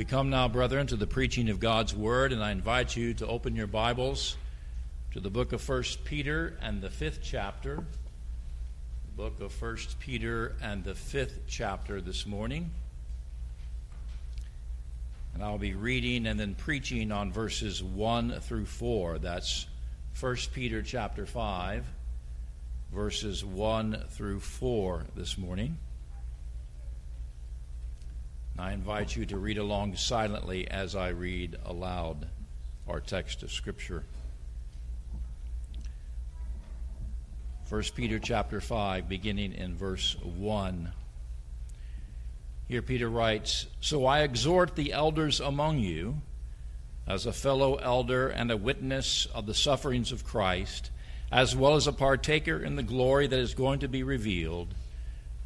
We come now, brethren, to the preaching of God's Word, and I invite you to open your Bibles to the book of 1 Peter and the fifth chapter. The book of 1 Peter and the fifth chapter this morning. And I'll be reading and then preaching on verses 1 through 4. That's 1 Peter chapter 5, verses 1 through 4 this morning. I invite you to read along silently as I read aloud our text of Scripture. 1 Peter chapter 5, beginning in verse 1. Here Peter writes So I exhort the elders among you, as a fellow elder and a witness of the sufferings of Christ, as well as a partaker in the glory that is going to be revealed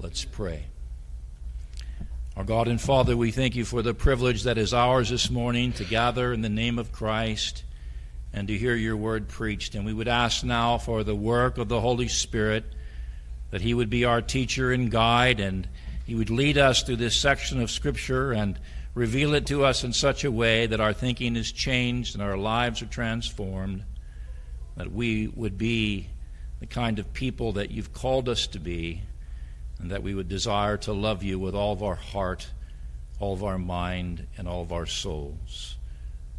Let's pray. Our God and Father, we thank you for the privilege that is ours this morning to gather in the name of Christ and to hear your word preached. And we would ask now for the work of the Holy Spirit, that he would be our teacher and guide, and he would lead us through this section of Scripture and reveal it to us in such a way that our thinking is changed and our lives are transformed, that we would be the kind of people that you've called us to be and that we would desire to love you with all of our heart, all of our mind, and all of our souls.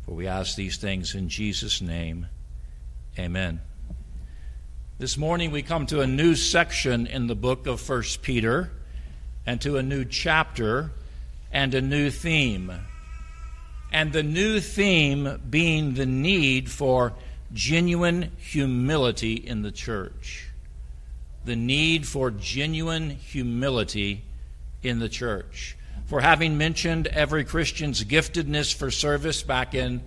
For we ask these things in Jesus' name. Amen. This morning we come to a new section in the book of 1 Peter and to a new chapter and a new theme. And the new theme being the need for genuine humility in the church the need for genuine humility in the church. For having mentioned every Christian's giftedness for service back in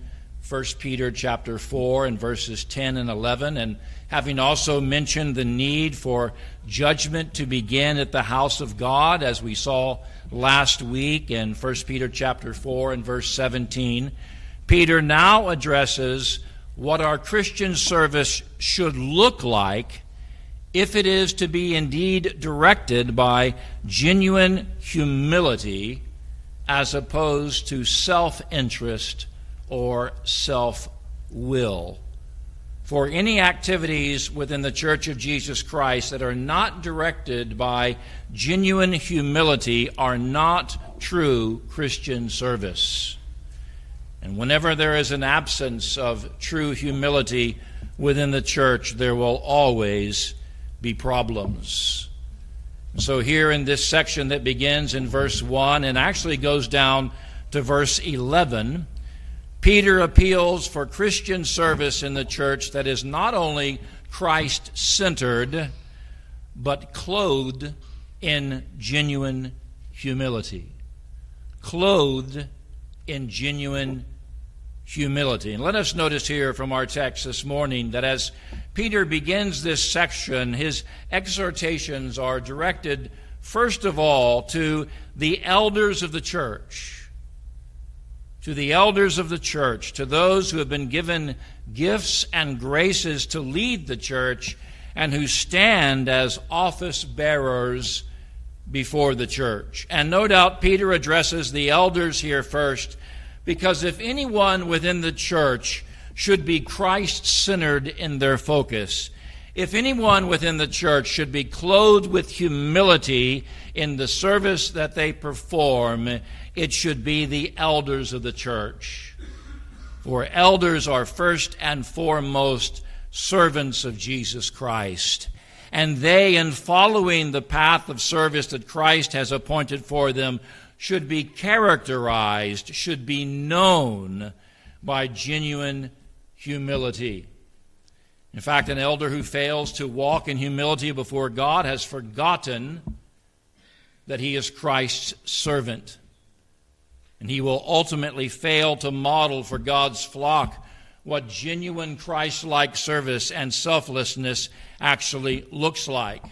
1 Peter chapter 4 and verses 10 and 11 and having also mentioned the need for judgment to begin at the house of God as we saw last week in 1 Peter chapter 4 and verse 17 Peter now addresses what our Christian service should look like if it is to be indeed directed by genuine humility as opposed to self interest or self will. For any activities within the Church of Jesus Christ that are not directed by genuine humility are not true Christian service. And whenever there is an absence of true humility within the church, there will always be problems. So, here in this section that begins in verse 1 and actually goes down to verse 11, Peter appeals for Christian service in the church that is not only Christ centered, but clothed in genuine humility. Clothed in genuine humility. And let us notice here from our text this morning that as Peter begins this section, his exhortations are directed, first of all, to the elders of the church. To the elders of the church, to those who have been given gifts and graces to lead the church and who stand as office bearers before the church. And no doubt Peter addresses the elders here first because if anyone within the church should be Christ centered in their focus, if anyone within the church should be clothed with humility in the service that they perform, it should be the elders of the church. For elders are first and foremost servants of Jesus Christ. And they, in following the path of service that Christ has appointed for them, should be characterized, should be known by genuine humility. In fact, an elder who fails to walk in humility before God has forgotten that he is Christ's servant. And he will ultimately fail to model for God's flock what genuine Christ like service and selflessness actually looks like.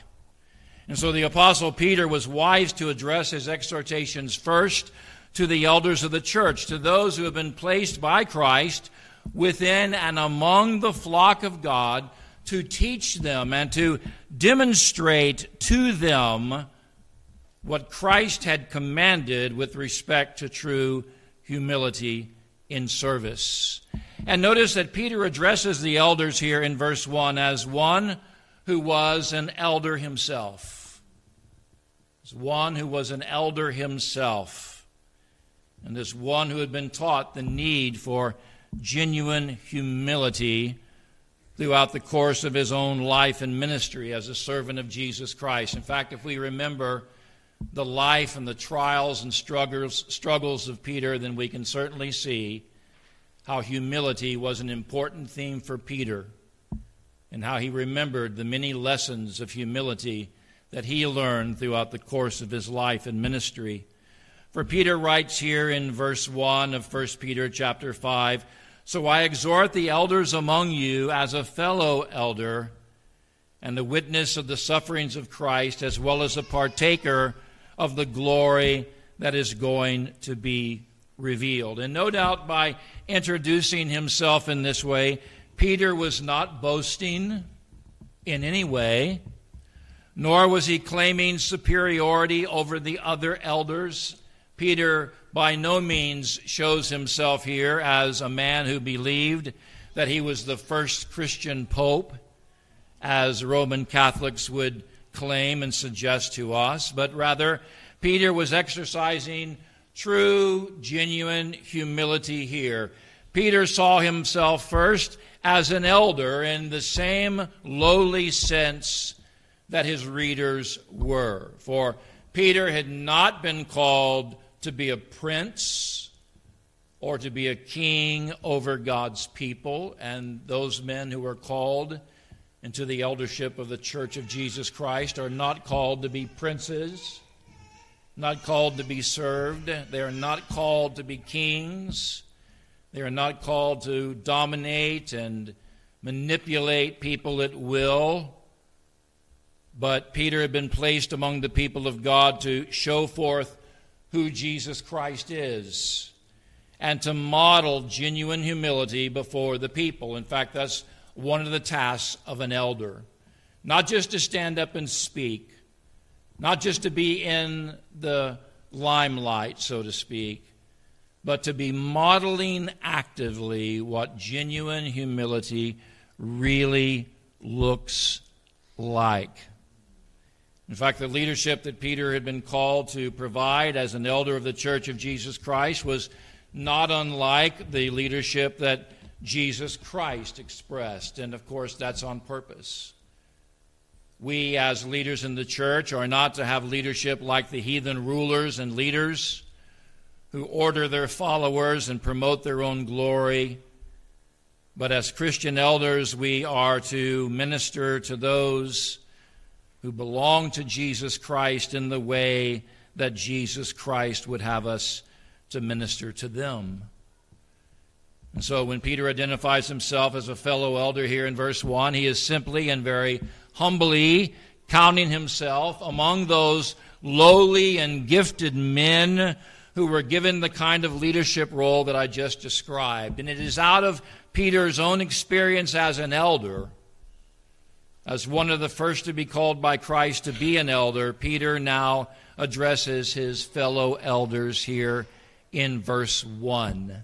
And so the Apostle Peter was wise to address his exhortations first to the elders of the church, to those who have been placed by Christ within and among the flock of God, to teach them and to demonstrate to them what Christ had commanded with respect to true humility in service. And notice that Peter addresses the elders here in verse 1 as one who was an elder himself. As one who was an elder himself. And as one who had been taught the need for genuine humility throughout the course of his own life and ministry as a servant of Jesus Christ. In fact, if we remember the life and the trials and struggles, struggles of Peter, then we can certainly see how humility was an important theme for Peter and how he remembered the many lessons of humility that he learned throughout the course of his life and ministry. For Peter writes here in verse 1 of 1 Peter chapter 5, So I exhort the elders among you as a fellow elder and the witness of the sufferings of Christ, as well as a partaker of the glory that is going to be revealed. And no doubt by introducing himself in this way, Peter was not boasting in any way, nor was he claiming superiority over the other elders. Peter by no means shows himself here as a man who believed that he was the first Christian pope, as Roman Catholics would claim and suggest to us, but rather Peter was exercising true, genuine humility here. Peter saw himself first as an elder in the same lowly sense that his readers were. For Peter had not been called to be a prince or to be a king over God's people, and those men who are called into the eldership of the Church of Jesus Christ are not called to be princes, not called to be served. They are not called to be kings. They are not called to dominate and manipulate people at will. But Peter had been placed among the people of God to show forth who Jesus Christ is and to model genuine humility before the people. In fact, that's one of the tasks of an elder. Not just to stand up and speak, not just to be in the limelight, so to speak, but to be modeling actively what genuine humility really looks like. In fact, the leadership that Peter had been called to provide as an elder of the Church of Jesus Christ was not unlike the leadership that Jesus Christ expressed. And of course, that's on purpose. We, as leaders in the church, are not to have leadership like the heathen rulers and leaders who order their followers and promote their own glory. But as Christian elders, we are to minister to those who belong to Jesus Christ in the way that Jesus Christ would have us to minister to them. And so when Peter identifies himself as a fellow elder here in verse 1, he is simply and very humbly counting himself among those lowly and gifted men who were given the kind of leadership role that I just described. And it is out of Peter's own experience as an elder, as one of the first to be called by Christ to be an elder, Peter now addresses his fellow elders here in verse 1.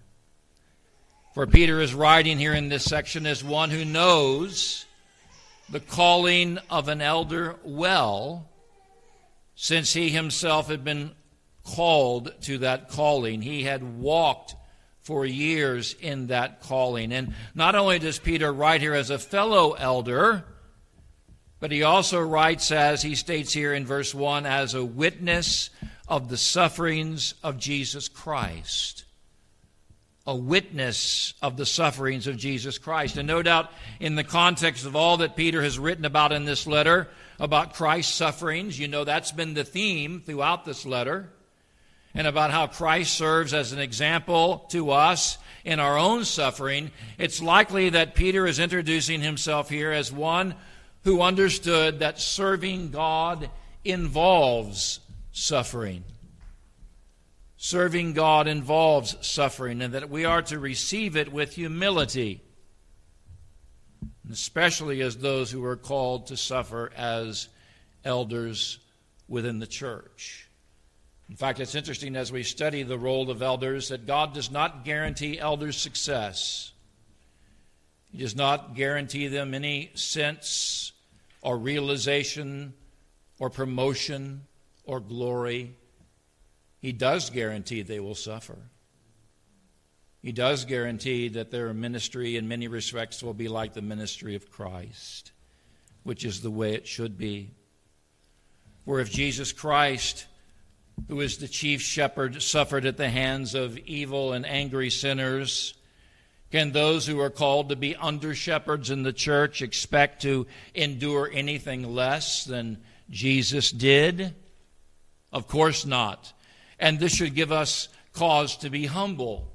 For Peter is writing here in this section as one who knows the calling of an elder well, since he himself had been called to that calling. He had walked for years in that calling. And not only does Peter write here as a fellow elder, but he also writes, as he states here in verse 1, as a witness of the sufferings of Jesus Christ a witness of the sufferings of Jesus Christ. And no doubt, in the context of all that Peter has written about in this letter, about Christ's sufferings, you know that's been the theme throughout this letter. and about how Christ serves as an example to us in our own suffering, it's likely that Peter is introducing himself here as one who understood that serving God involves suffering. Serving God involves suffering, and that we are to receive it with humility, especially as those who are called to suffer as elders within the church. In fact, it's interesting as we study the role of elders that God does not guarantee elders success. He does not guarantee them any sense or realization or promotion or glory. He does guarantee they will suffer. He does guarantee that their ministry, in many respects, will be like the ministry of Christ, which is the way it should be. For if Jesus Christ who is the chief shepherd, suffered at the hands of evil and angry sinners? Can those who are called to be under shepherds in the church expect to endure anything less than Jesus did? Of course not. And this should give us cause to be humble.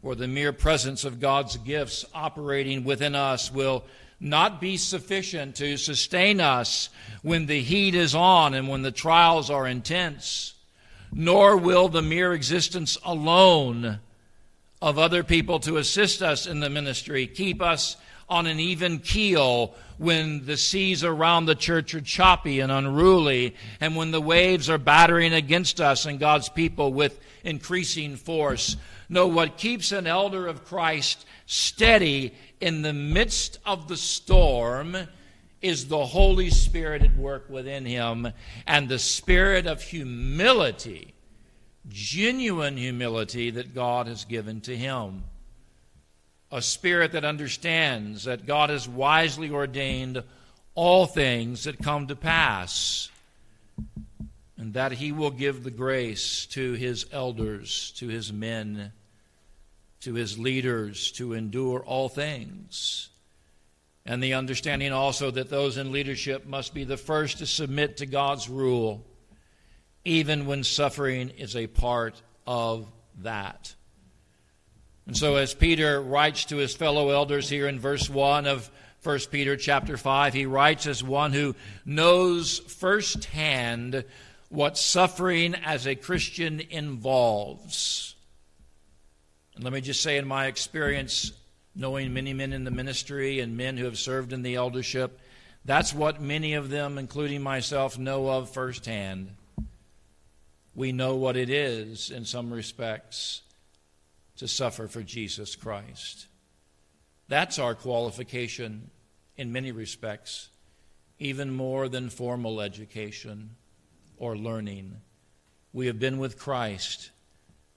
For the mere presence of God's gifts operating within us will not be sufficient to sustain us when the heat is on and when the trials are intense, nor will the mere existence alone of other people to assist us in the ministry keep us on an even keel when the seas around the church are choppy and unruly, and when the waves are battering against us and God's people with increasing force. No, what keeps an elder of Christ steady in the midst of the storm is the Holy Spirit at work within him and the spirit of humility, genuine humility that God has given to him. A spirit that understands that God has wisely ordained all things that come to pass and that he will give the grace to his elders, to his men to his leaders to endure all things. And the understanding also that those in leadership must be the first to submit to God's rule, even when suffering is a part of that. And so as Peter writes to his fellow elders here in verse 1 of 1 Peter chapter 5, he writes as one who knows firsthand what suffering as a Christian involves. And let me just say, in my experience, knowing many men in the ministry and men who have served in the eldership, that's what many of them, including myself, know of firsthand. We know what it is, in some respects, to suffer for Jesus Christ. That's our qualification in many respects, even more than formal education or learning. We have been with Christ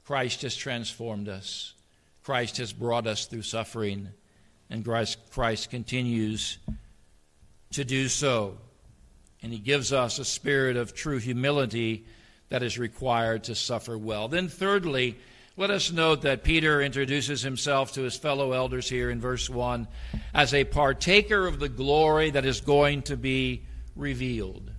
Christ has transformed us. Christ has brought us through suffering, and Christ, continues to do so. And he gives us a spirit of true humility that is required to suffer well. Then, thirdly, let us note that Peter introduces himself to his fellow elders here in verse 1 as a partaker of the glory that is going to be revealed.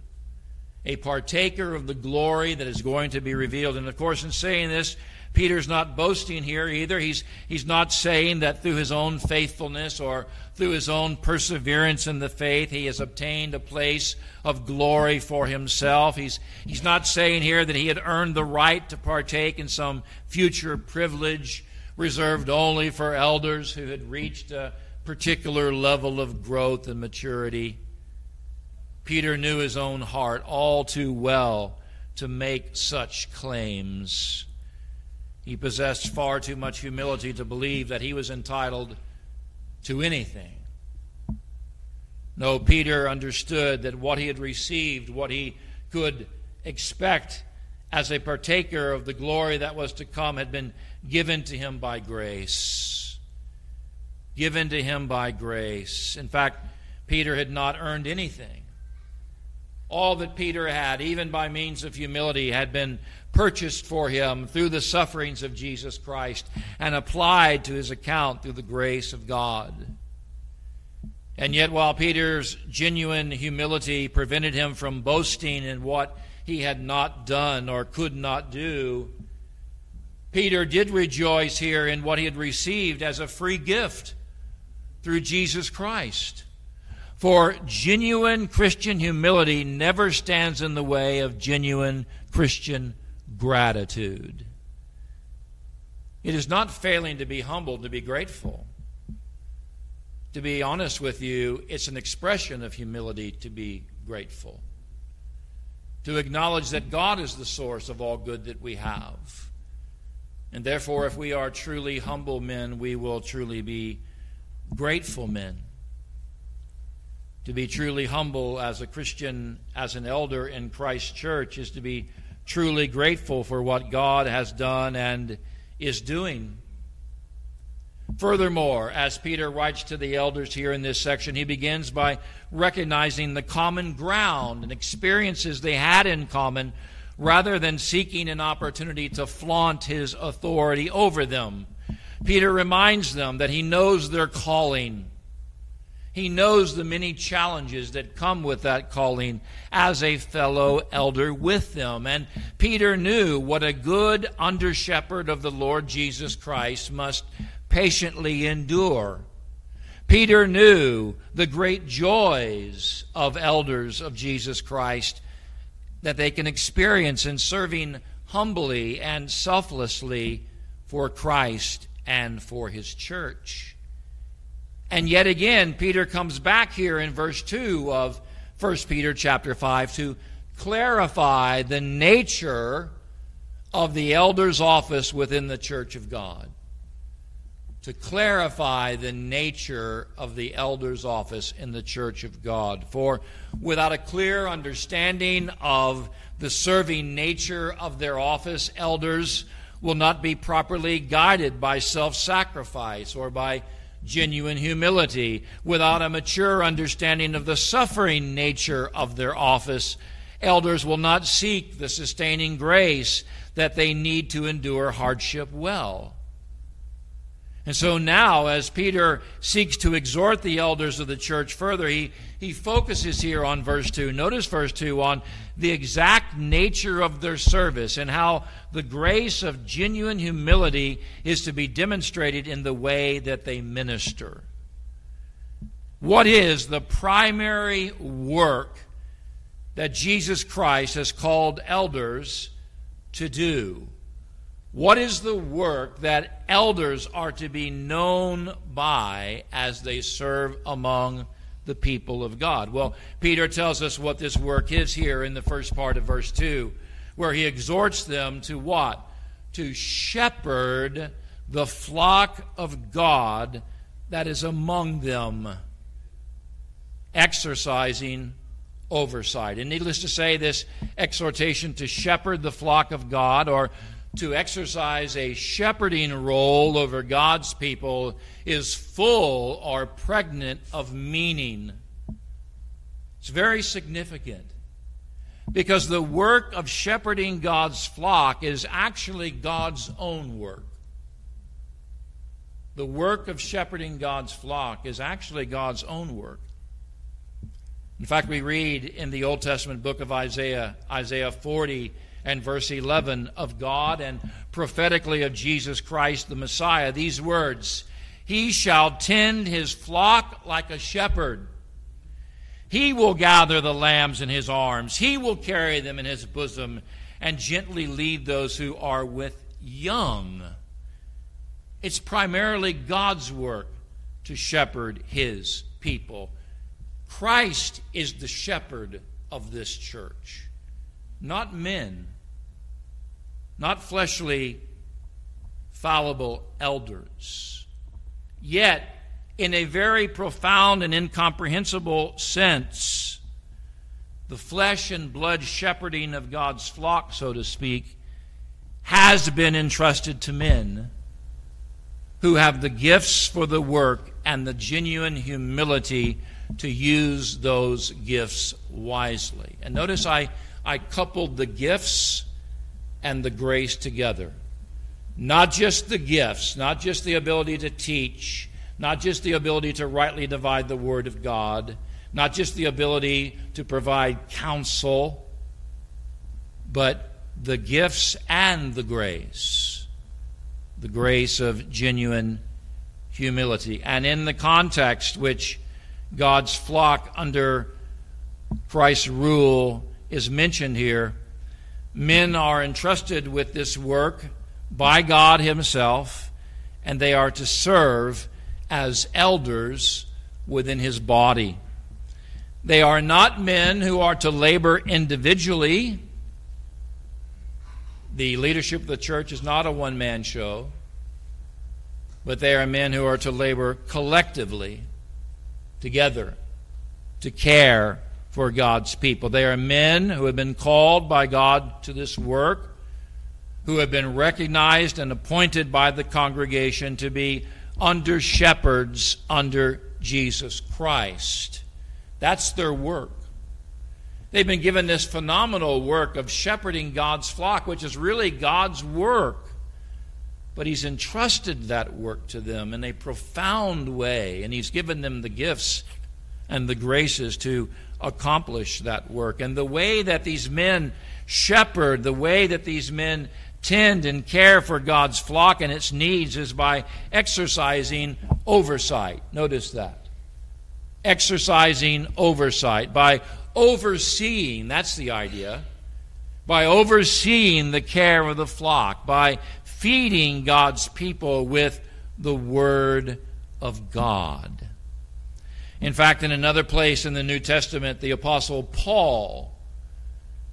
A partaker of the glory that is going to be revealed. And of course, in saying this, Peter's not boasting here either. He's, he's not saying that through his own faithfulness or through his own perseverance in the faith he has obtained a place of glory for himself. He's, he's not saying here that he had earned the right to partake in some future privilege reserved only for elders who had reached a particular level of growth and maturity. Peter knew his own heart all too well to make such claims. He possessed far too much humility to believe that he was entitled to anything. No, Peter understood that what he had received, what he could expect as a partaker of the glory that was to come, had been given to him by grace. Given to him by grace. In fact, Peter had not earned anything. All that Peter had, even by means of humility, had been purchased for him through the sufferings of Jesus Christ and applied to his account through the grace of God. And yet, while Peter's genuine humility prevented him from boasting in what he had not done or could not do. Peter did rejoice here in what he had received as a free gift through Jesus Christ. For genuine Christian humility never stands in the way of genuine Christian gratitude. It is not failing to be humble, to be grateful. To be honest with you, it's an expression of humility to be grateful. To acknowledge that God is the source of all good that we have. And therefore, if we are truly humble men, we will truly be grateful men. To be truly humble as a Christian, as an elder in Christ's church, is to be truly grateful for what God has done and is doing. Furthermore, as Peter writes to the elders here in this section, he begins by recognizing the common ground and experiences they had in common rather than seeking an opportunity to flaunt his authority over them. Peter reminds them that he knows their calling he knows the many challenges that come with that calling as a fellow elder with them. And Peter knew what a good under shepherd of the Lord Jesus Christ must patiently endure. Peter knew the great joys of elders of Jesus Christ that they can experience in serving humbly and selflessly for Christ and for his church. And yet again, Peter comes back here in verse 2 of 1 Peter chapter 5 to clarify the nature of the elder's office within the church of God. To clarify the nature of the elder's office in the church of God. For without a clear understanding of the serving nature of their office, elders will not be properly guided by self sacrifice or by genuine humility, without a mature understanding of the suffering nature of their office, elders will not seek the sustaining grace that they need to endure hardship well. And so now, as Peter seeks to exhort the elders of the church further, he, he focuses here on verse 2. Notice verse 2 on the exact nature of their service and how the grace of genuine humility is to be demonstrated in the way that they minister. What is the primary work that Jesus Christ has called elders to do? What is the work that elders are to be known by as they serve among the people of God? Well, Peter tells us what this work is here in the first part of verse 2, where he exhorts them to what? To shepherd the flock of God that is among them, exercising oversight. And needless to say, this exhortation to shepherd the flock of God or to exercise a shepherding role over God's people is full or pregnant of meaning. It's very significant because the work of shepherding God's flock is actually God's own work. The work of shepherding God's flock is actually God's own work. In fact, we read in the Old Testament book of Isaiah, Isaiah 40, and verse 11 of God and prophetically of Jesus Christ the Messiah these words He shall tend his flock like a shepherd. He will gather the lambs in his arms, he will carry them in his bosom, and gently lead those who are with young. It's primarily God's work to shepherd his people. Christ is the shepherd of this church not men, not fleshly, fallible elders. Yet, in a very profound and incomprehensible sense, the flesh and blood shepherding of God's flock, so to speak, has been entrusted to men who have the gifts for the work and the genuine humility to use those gifts wisely. And notice I I coupled the gifts and the grace together. Not just the gifts, not just the ability to teach, not just the ability to rightly divide the Word of God, not just the ability to provide counsel, but the gifts and the grace. The grace of genuine humility. And in the context which God's flock under Christ's rule is mentioned here, men are entrusted with this work by God Himself, and they are to serve as elders within His body. They are not men who are to labor individually. The leadership of the church is not a one man show, but they are men who are to labor collectively, together, to care for God's people. They are men who have been called by God to this work, who have been recognized and appointed by the congregation to be under shepherds under Jesus Christ. That's their work. They've been given this phenomenal work of shepherding God's flock, which is really God's work. But He's entrusted that work to them in a profound way, and He's given them the gifts and the graces to accomplish that work. And the way that these men shepherd, the way that these men tend and care for God's flock and its needs is by exercising oversight. Notice that. Exercising oversight. By overseeing, that's the idea. By overseeing the care of the flock. By feeding God's people with the Word of God. In fact, in another place in the New Testament, the Apostle Paul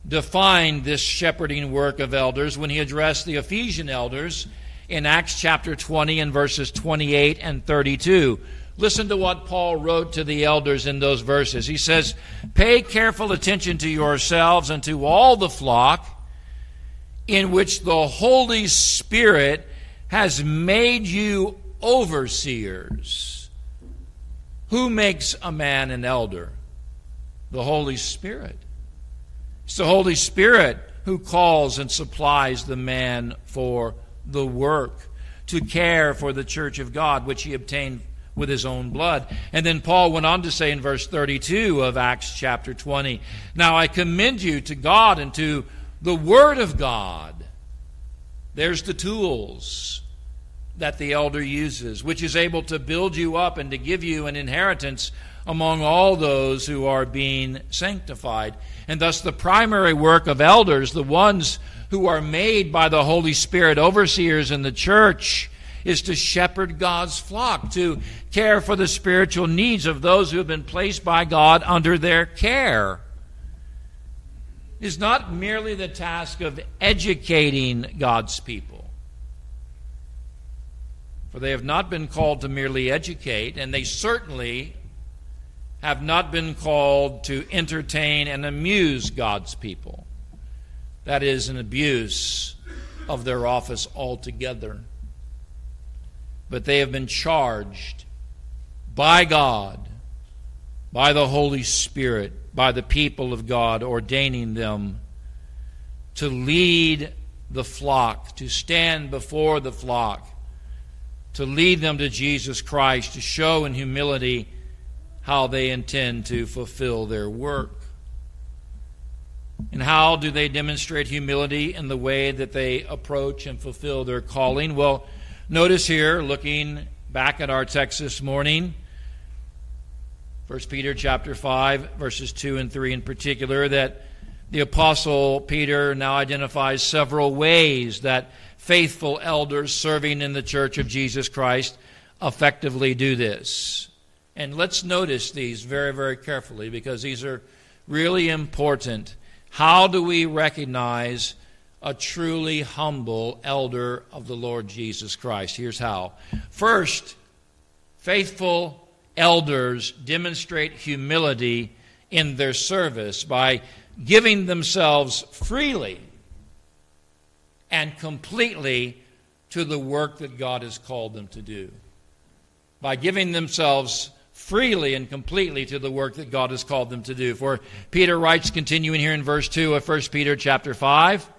defined this shepherding work of elders when he addressed the Ephesian elders in Acts chapter 20 and verses 28 and 32. Listen to what Paul wrote to the elders in those verses. He says, Pay careful attention to yourselves and to all the flock in which the Holy Spirit has made you overseers who makes a man an elder? The Holy Spirit. It's the Holy Spirit who calls and supplies the man for the work, to care for the church of God, which he obtained with his own blood. And then Paul went on to say in verse 32 of Acts chapter 20 Now I commend you to God and to the Word of God. There's the tools that the elder uses, which is able to build you up and to give you an inheritance among all those who are being sanctified. And thus, the primary work of elders, the ones who are made by the Holy Spirit overseers in the church, is to shepherd God's flock, to care for the spiritual needs of those who have been placed by God under their care. Is not merely the task of educating God's people for they have not been called to merely educate, and they certainly have not been called to entertain and amuse God's people. That is an abuse of their office altogether. But they have been charged by God, by the Holy Spirit, by the people of God, ordaining them to lead the flock, to stand before the flock to lead them to Jesus Christ, to show in humility how they intend to fulfill their work. And how do they demonstrate humility in the way that they approach and fulfill their calling? Well, notice here, looking back at our text this morning, 1 Peter chapter 5, verses 2 and 3 in particular, that the apostle Peter now identifies several ways that faithful elders serving in the church of Jesus Christ effectively do this. And let's notice these very, very carefully because these are really important. How do we recognize a truly humble elder of the Lord Jesus Christ? Here's how. First, faithful elders demonstrate humility in their service by giving themselves freely and completely to the work that God has called them to do. By giving themselves freely and completely to the work that God has called them to do. For Peter writes, continuing here in verse 2 of 1 Peter chapter 5,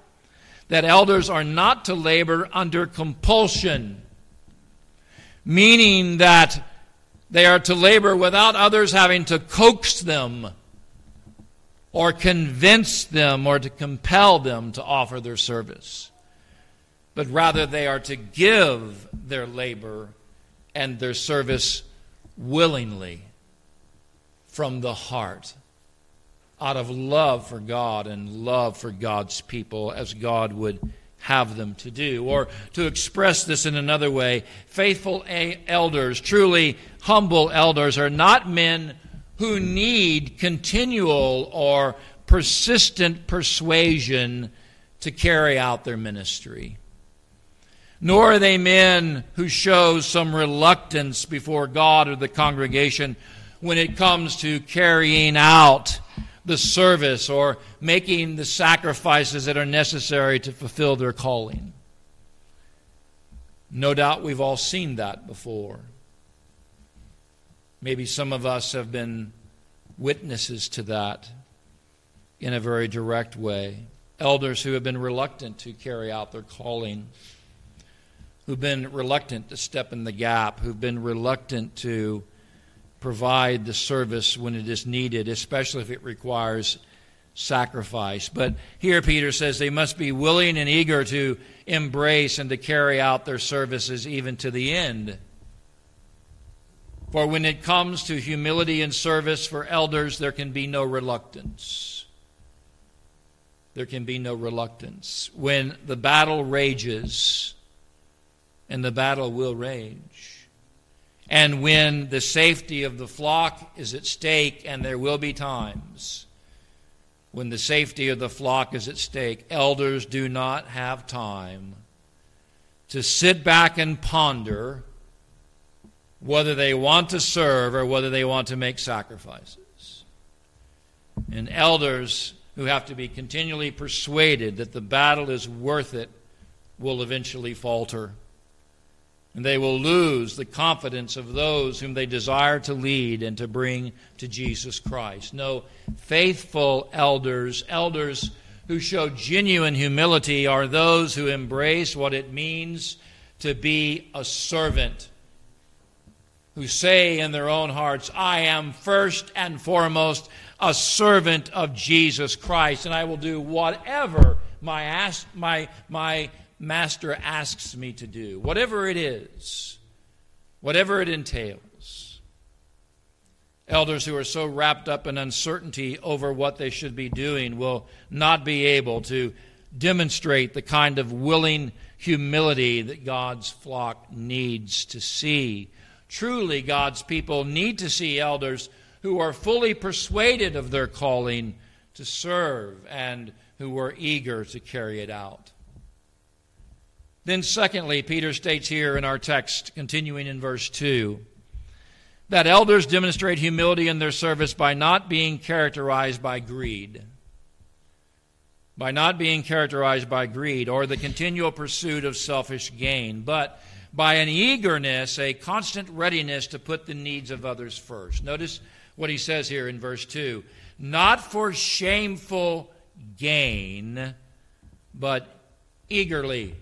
that elders are not to labor under compulsion, meaning that they are to labor without others having to coax them or convince them or to compel them to offer their service, but rather they are to give their labor and their service willingly from the heart, out of love for God and love for God's people, as God would have them to do. Or to express this in another way, faithful elders, truly humble elders, are not men who need continual or persistent persuasion to carry out their ministry. Nor are they men who show some reluctance before God or the congregation when it comes to carrying out the service or making the sacrifices that are necessary to fulfill their calling. No doubt we've all seen that before. Maybe some of us have been witnesses to that in a very direct way. Elders who have been reluctant to carry out their calling, who've been reluctant to step in the gap, who've been reluctant to provide the service when it is needed, especially if it requires sacrifice. But here Peter says they must be willing and eager to embrace and to carry out their services even to the end. For when it comes to humility and service for elders, there can be no reluctance. There can be no reluctance. When the battle rages, and the battle will rage, and when the safety of the flock is at stake, and there will be times when the safety of the flock is at stake, elders do not have time to sit back and ponder whether they want to serve or whether they want to make sacrifices. And elders who have to be continually persuaded that the battle is worth it will eventually falter. And they will lose the confidence of those whom they desire to lead and to bring to Jesus Christ. No, faithful elders, elders who show genuine humility, are those who embrace what it means to be a servant who say in their own hearts, I am first and foremost a servant of Jesus Christ, and I will do whatever my, ask, my, my master asks me to do, whatever it is, whatever it entails. Elders who are so wrapped up in uncertainty over what they should be doing will not be able to demonstrate the kind of willing humility that God's flock needs to see Truly, God's people need to see elders who are fully persuaded of their calling to serve and who are eager to carry it out. Then, secondly, Peter states here in our text, continuing in verse 2, that elders demonstrate humility in their service by not being characterized by greed. By not being characterized by greed or the continual pursuit of selfish gain, but by an eagerness, a constant readiness to put the needs of others first. Notice what he says here in verse 2 not for shameful gain, but eagerly.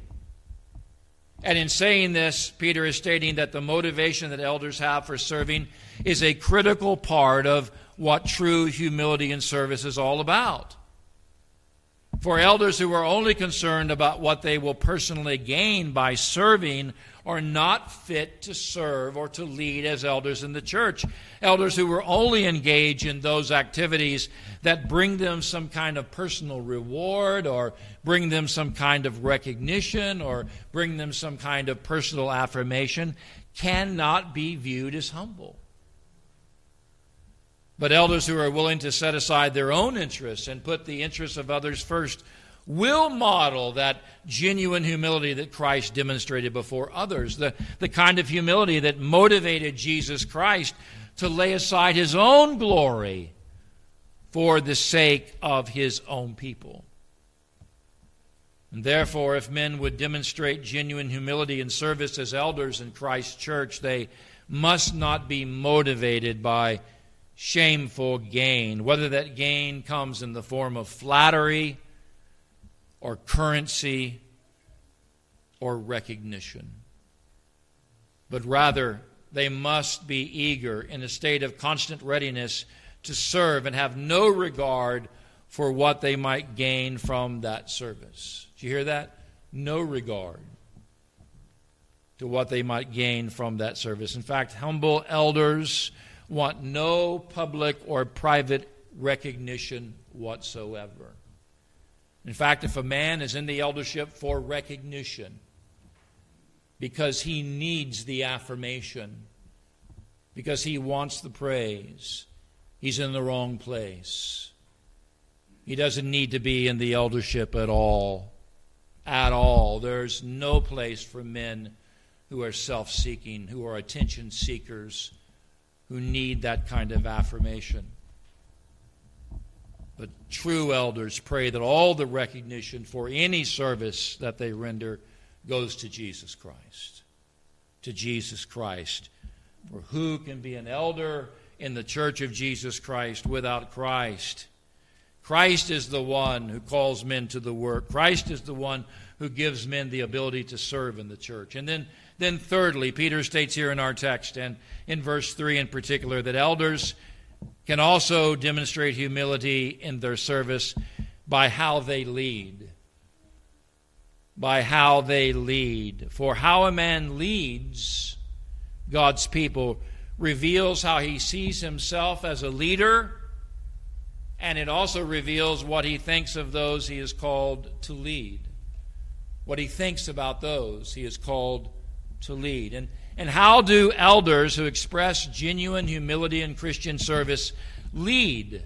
And in saying this, Peter is stating that the motivation that elders have for serving is a critical part of what true humility and service is all about. For elders who are only concerned about what they will personally gain by serving are not fit to serve or to lead as elders in the church. Elders who will only engage in those activities that bring them some kind of personal reward or bring them some kind of recognition or bring them some kind of personal affirmation cannot be viewed as humble. But elders who are willing to set aside their own interests and put the interests of others first will model that genuine humility that Christ demonstrated before others, the, the kind of humility that motivated Jesus Christ to lay aside his own glory for the sake of his own people. And therefore, if men would demonstrate genuine humility and service as elders in Christ's church, they must not be motivated by shameful gain, whether that gain comes in the form of flattery or currency or recognition. But rather, they must be eager in a state of constant readiness to serve and have no regard for what they might gain from that service. Do you hear that? No regard to what they might gain from that service. In fact, humble elders want no public or private recognition whatsoever. In fact, if a man is in the eldership for recognition, because he needs the affirmation, because he wants the praise, he's in the wrong place. He doesn't need to be in the eldership at all. At all. There's no place for men who are self seeking, who are attention seekers, who need that kind of affirmation. True elders pray that all the recognition for any service that they render goes to Jesus Christ. To Jesus Christ. For who can be an elder in the church of Jesus Christ without Christ? Christ is the one who calls men to the work. Christ is the one who gives men the ability to serve in the church. And then, then thirdly, Peter states here in our text, and in verse 3 in particular, that elders can also demonstrate humility in their service by how they lead by how they lead. For how a man leads God's people reveals how he sees himself as a leader, and it also reveals what he thinks of those he is called to lead. What he thinks about those he is called to lead. And, and how do elders who express genuine humility in Christian service lead?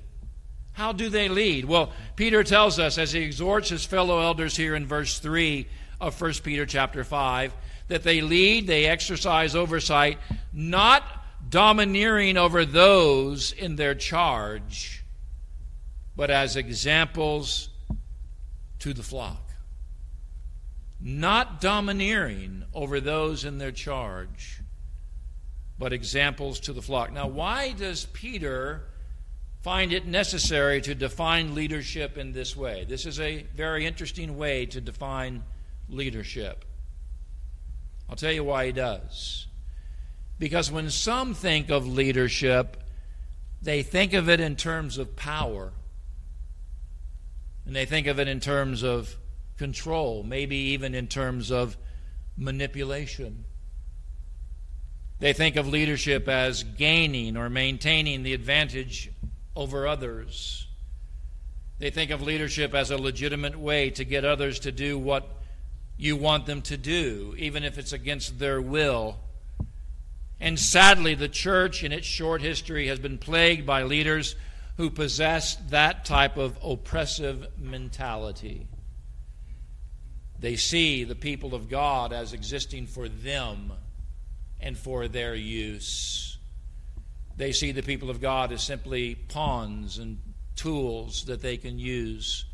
How do they lead? Well, Peter tells us as he exhorts his fellow elders here in verse 3 of 1 Peter chapter 5 that they lead, they exercise oversight, not domineering over those in their charge, but as examples to the flock. Not domineering over those in their charge, but examples to the flock. Now, why does Peter find it necessary to define leadership in this way. This is a very interesting way to define leadership. I'll tell you why he does. Because when some think of leadership, they think of it in terms of power. And they think of it in terms of control, maybe even in terms of manipulation. They think of leadership as gaining or maintaining the advantage over others. They think of leadership as a legitimate way to get others to do what you want them to do, even if it's against their will. And sadly, the church in its short history has been plagued by leaders who possess that type of oppressive mentality. They see the people of God as existing for them and for their use. They see the people of God as simply pawns and tools that they can use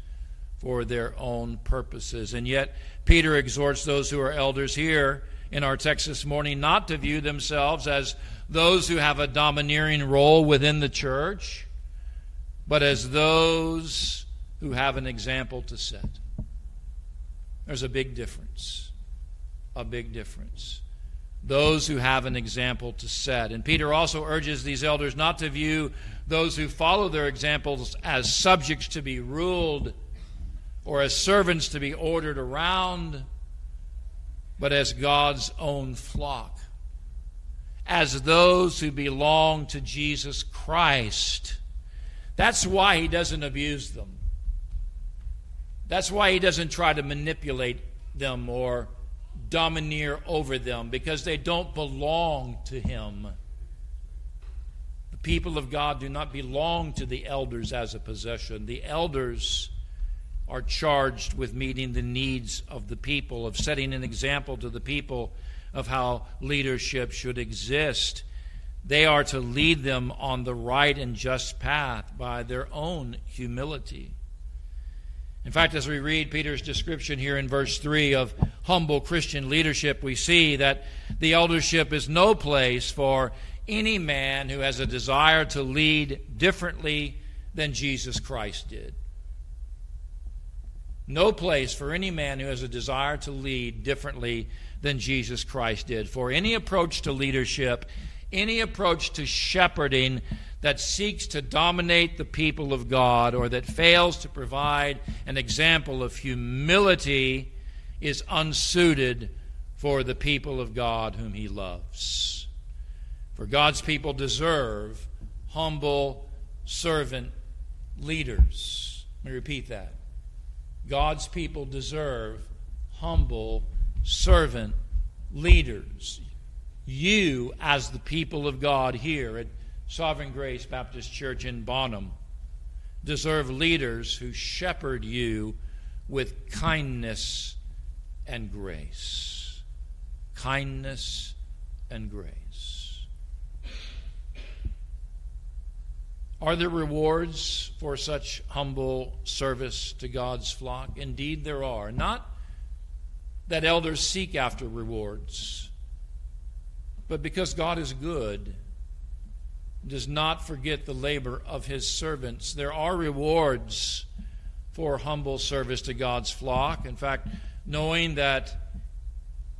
for their own purposes. And yet, Peter exhorts those who are elders here in our text this morning not to view themselves as those who have a domineering role within the church, but as those who have an example to set. There's a big difference. A big difference those who have an example to set. And Peter also urges these elders not to view those who follow their examples as subjects to be ruled or as servants to be ordered around, but as God's own flock, as those who belong to Jesus Christ. That's why he doesn't abuse them. That's why he doesn't try to manipulate them or domineer over them because they don't belong to him. The people of God do not belong to the elders as a possession. The elders are charged with meeting the needs of the people, of setting an example to the people of how leadership should exist. They are to lead them on the right and just path by their own humility. In fact, as we read Peter's description here in verse 3 of humble Christian leadership, we see that the eldership is no place for any man who has a desire to lead differently than Jesus Christ did. No place for any man who has a desire to lead differently than Jesus Christ did. For any approach to leadership any approach to shepherding that seeks to dominate the people of God or that fails to provide an example of humility is unsuited for the people of God whom He loves. For God's people deserve humble servant leaders. Let me repeat that. God's people deserve humble servant leaders. You, as the people of God here at Sovereign Grace Baptist Church in Bonham, deserve leaders who shepherd you with kindness and grace. Kindness and grace. Are there rewards for such humble service to God's flock? Indeed, there are. Not that elders seek after rewards, but because God is good, does not forget the labor of his servants. There are rewards for humble service to God's flock. In fact, knowing that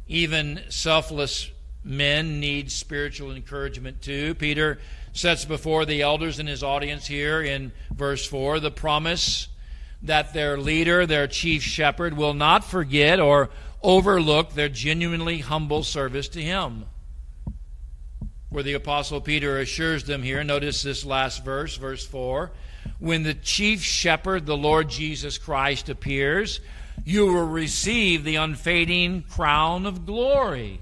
even selfless men need spiritual encouragement too, Peter sets before the elders in his audience here in verse 4 the promise that their leader, their chief shepherd, will not forget or overlook their genuinely humble service to him. Where the Apostle Peter assures them here, notice this last verse, verse 4 when the chief shepherd, the Lord Jesus Christ, appears, you will receive the unfading crown of glory.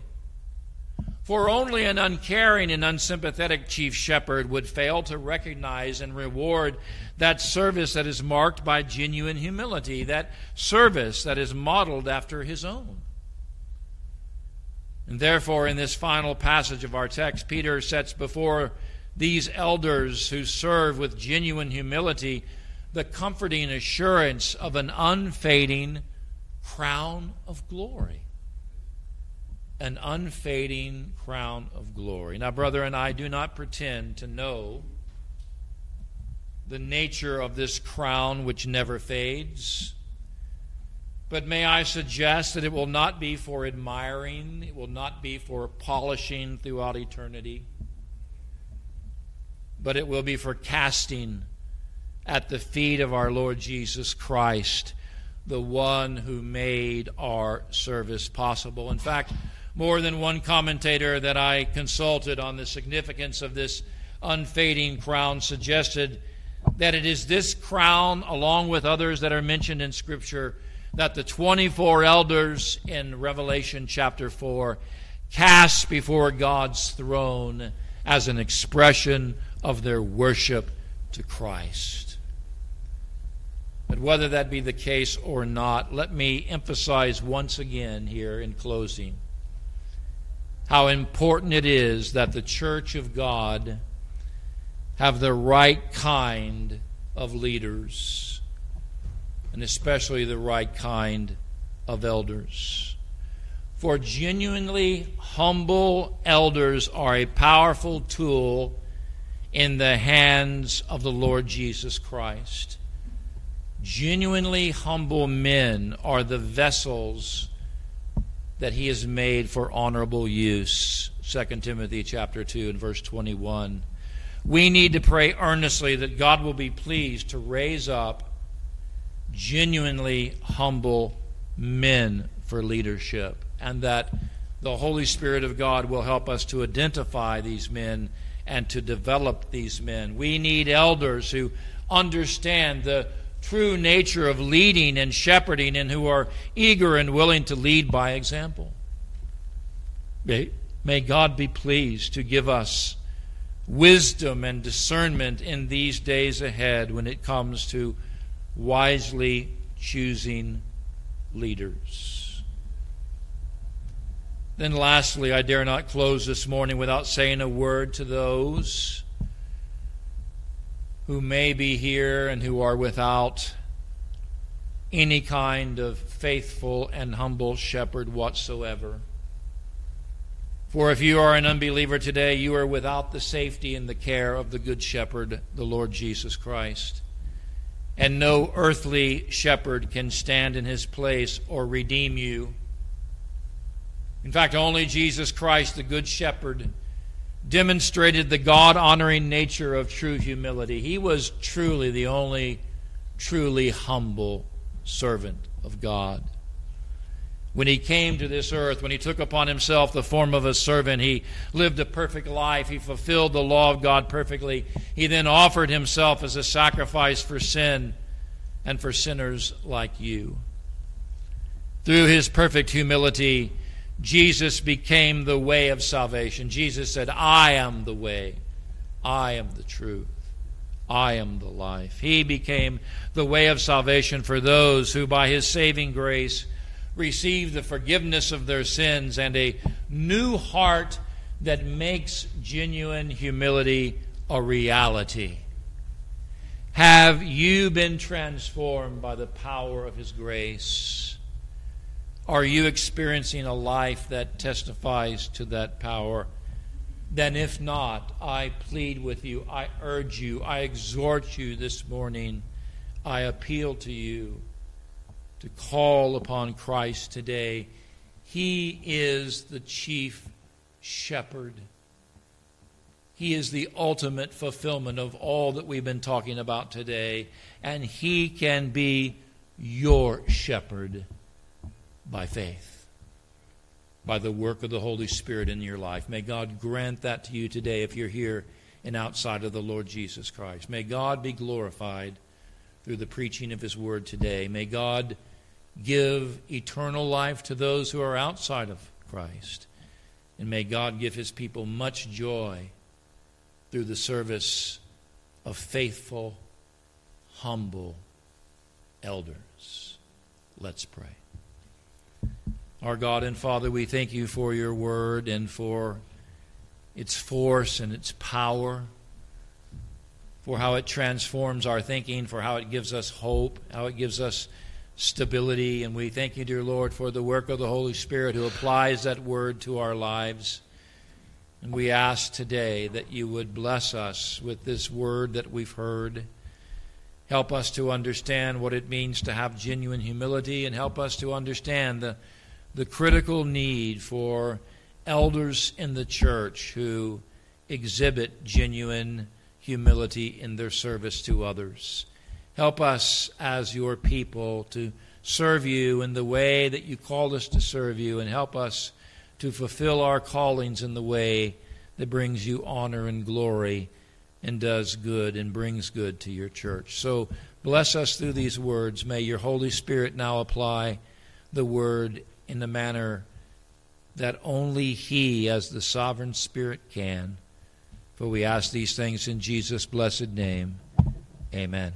For only an uncaring and unsympathetic chief shepherd would fail to recognize and reward that service that is marked by genuine humility, that service that is modeled after his own. And therefore, in this final passage of our text, Peter sets before these elders who serve with genuine humility the comforting assurance of an unfading crown of glory an unfading crown of glory. Now, brother and I do not pretend to know the nature of this crown which never fades. But may I suggest that it will not be for admiring, it will not be for polishing throughout eternity, but it will be for casting at the feet of our Lord Jesus Christ, the one who made our service possible. In fact, more than one commentator that I consulted on the significance of this unfading crown suggested that it is this crown, along with others that are mentioned in Scripture, that the 24 elders in Revelation chapter 4 cast before God's throne as an expression of their worship to Christ. But whether that be the case or not, let me emphasize once again here in closing how important it is that the church of God have the right kind of leaders, and especially the right kind of elders. For genuinely humble elders are a powerful tool in the hands of the Lord Jesus Christ. Genuinely humble men are the vessels that he has made for honorable use. 2 Timothy chapter 2 and verse 21. We need to pray earnestly that God will be pleased to raise up genuinely humble men for leadership and that the Holy Spirit of God will help us to identify these men and to develop these men. We need elders who understand the true nature of leading and shepherding and who are eager and willing to lead by example. May, may God be pleased to give us wisdom and discernment in these days ahead when it comes to wisely choosing leaders. Then, lastly, I dare not close this morning without saying a word to those who may be here and who are without any kind of faithful and humble shepherd whatsoever. For if you are an unbeliever today, you are without the safety and the care of the Good Shepherd, the Lord Jesus Christ. And no earthly shepherd can stand in his place or redeem you. In fact, only Jesus Christ, the Good Shepherd, demonstrated the God honoring nature of true humility. He was truly the only truly humble servant of God. When he came to this earth, when he took upon himself the form of a servant, he lived a perfect life. He fulfilled the law of God perfectly. He then offered himself as a sacrifice for sin and for sinners like you. Through his perfect humility, Jesus became the way of salvation. Jesus said, I am the way, I am the truth, I am the life. He became the way of salvation for those who, by his saving grace, receive the forgiveness of their sins and a new heart that makes genuine humility a reality. Have you been transformed by the power of his grace? Are you experiencing a life that testifies to that power? Then, if not, I plead with you, I urge you, I exhort you this morning, I appeal to you to call upon Christ today. He is the chief shepherd. He is the ultimate fulfillment of all that we've been talking about today, and He can be your shepherd by faith, by the work of the Holy Spirit in your life. May God grant that to you today if you're here and outside of the Lord Jesus Christ. May God be glorified through the preaching of His Word today. May God give eternal life to those who are outside of Christ. And may God give His people much joy through the service of faithful, humble elders. Let's pray. Our God and Father, we thank you for your word and for its force and its power, for how it transforms our thinking, for how it gives us hope, how it gives us stability. And we thank you, dear Lord, for the work of the Holy Spirit who applies that word to our lives. And we ask today that you would bless us with this word that we've heard. Help us to understand what it means to have genuine humility and help us to understand the the critical need for elders in the church who exhibit genuine humility in their service to others. Help us as your people to serve you in the way that you called us to serve you, and help us to fulfill our callings in the way that brings you honor and glory and does good and brings good to your church. So bless us through these words. May your Holy Spirit now apply the word in the manner that only He, as the sovereign Spirit, can. For we ask these things in Jesus' blessed name. Amen.